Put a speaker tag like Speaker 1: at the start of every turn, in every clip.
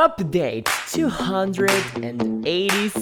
Speaker 1: Update 286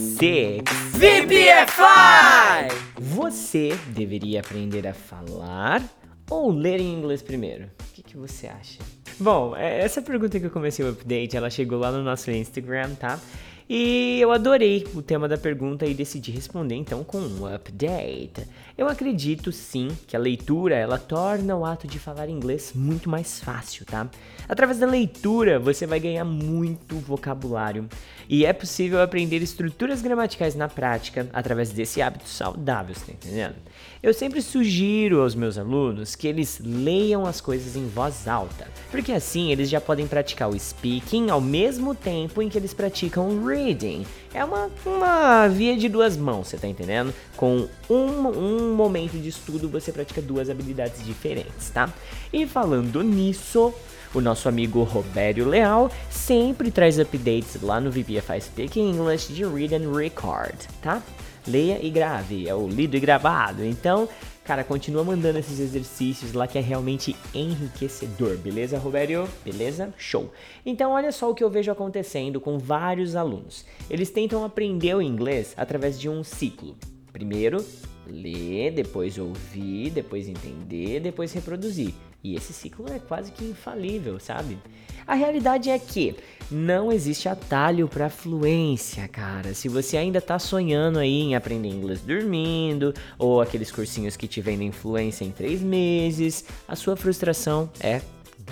Speaker 2: VPFI!
Speaker 1: Você deveria aprender a falar ou ler em inglês primeiro? O que, que você acha? Bom, é, essa pergunta que eu comecei o update, ela chegou lá no nosso Instagram, tá? E eu adorei o tema da pergunta e decidi responder então com um update. Eu acredito sim que a leitura ela torna o ato de falar inglês muito mais fácil, tá? Através da leitura você vai ganhar muito vocabulário e é possível aprender estruturas gramaticais na prática através desse hábito saudável, tá entendendo? Eu sempre sugiro aos meus alunos que eles leiam as coisas em voz alta, porque assim eles já podem praticar o speaking ao mesmo tempo em que eles praticam o reading. É uma, uma via de duas mãos, você tá entendendo? Com um, um momento de estudo você pratica duas habilidades diferentes, tá? E falando nisso, o nosso amigo Robério Leal sempre traz updates lá no VPFI Speak English de Read and Record, tá? Leia e grave, é o lido e gravado. Então, cara, continua mandando esses exercícios lá que é realmente enriquecedor, beleza, Robério? Beleza? Show. Então, olha só o que eu vejo acontecendo com vários alunos. Eles tentam aprender o inglês através de um ciclo. Primeiro, ler, depois ouvir, depois entender, depois reproduzir. E esse ciclo é quase que infalível, sabe? A realidade é que não existe atalho para fluência, cara. Se você ainda tá sonhando aí em aprender inglês dormindo, ou aqueles cursinhos que te vendem fluência em três meses, a sua frustração é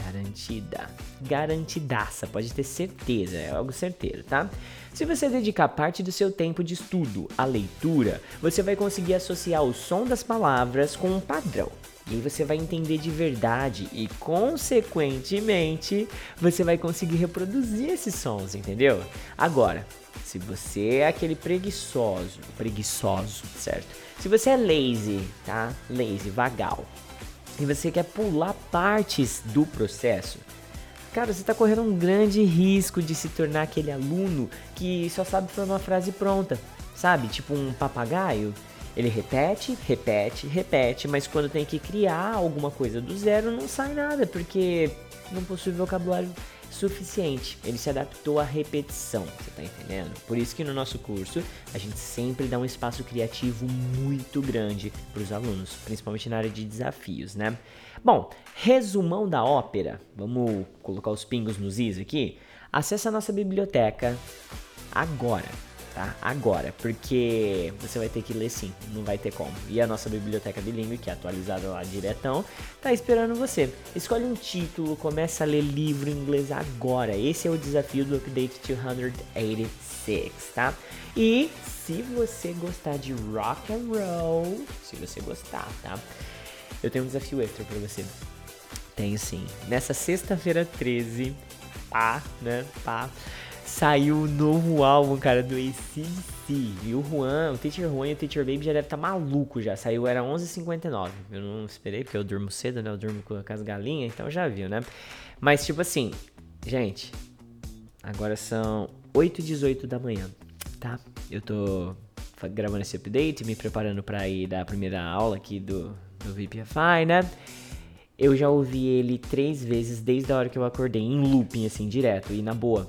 Speaker 1: garantida. Garantidaça, pode ter certeza, é algo certeiro, tá? Se você dedicar parte do seu tempo de estudo à leitura, você vai conseguir associar o som das palavras com um padrão. E aí você vai entender de verdade e, consequentemente, você vai conseguir reproduzir esses sons, entendeu? Agora, se você é aquele preguiçoso, preguiçoso, certo? Se você é lazy, tá? Lazy, vagal, e você quer pular partes do processo, cara, você está correndo um grande risco de se tornar aquele aluno que só sabe formar uma frase pronta, sabe? Tipo um papagaio. Ele repete, repete, repete, mas quando tem que criar alguma coisa do zero não sai nada, porque não possui vocabulário suficiente. Ele se adaptou à repetição, você tá entendendo? Por isso que no nosso curso a gente sempre dá um espaço criativo muito grande para os alunos, principalmente na área de desafios, né? Bom, resumão da ópera. Vamos colocar os pingos nos is aqui. Acesse a nossa biblioteca agora tá? Agora, porque você vai ter que ler sim, não vai ter como. E a nossa biblioteca bilíngue, que é atualizada lá diretão, tá esperando você. Escolhe um título, começa a ler livro em inglês agora. Esse é o desafio do Update 286, tá? E se você gostar de rock and roll, se você gostar, tá? Eu tenho um desafio extra para você. Tenho sim. Nessa sexta-feira 13, pá, né? Pá saiu o novo álbum, cara, do ACDC. E o Juan, o Teacher Juan e o Teacher Baby já deve estar tá maluco já. Saiu, era 11h59. Eu não esperei, porque eu durmo cedo, né? Eu durmo com as galinhas, então já viu, né? Mas, tipo assim, gente, agora são 8h18 da manhã, tá? Eu tô gravando esse update, me preparando para ir dar a primeira aula aqui do, do VPFI, né? Eu já ouvi ele três vezes desde a hora que eu acordei, em looping, assim, direto. E na boa,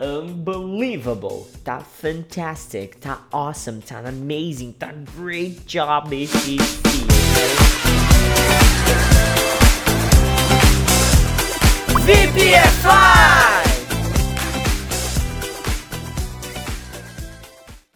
Speaker 1: unbelievable, tá fantastic, tá awesome, tá amazing, tá great job, ACC.
Speaker 2: VPFI!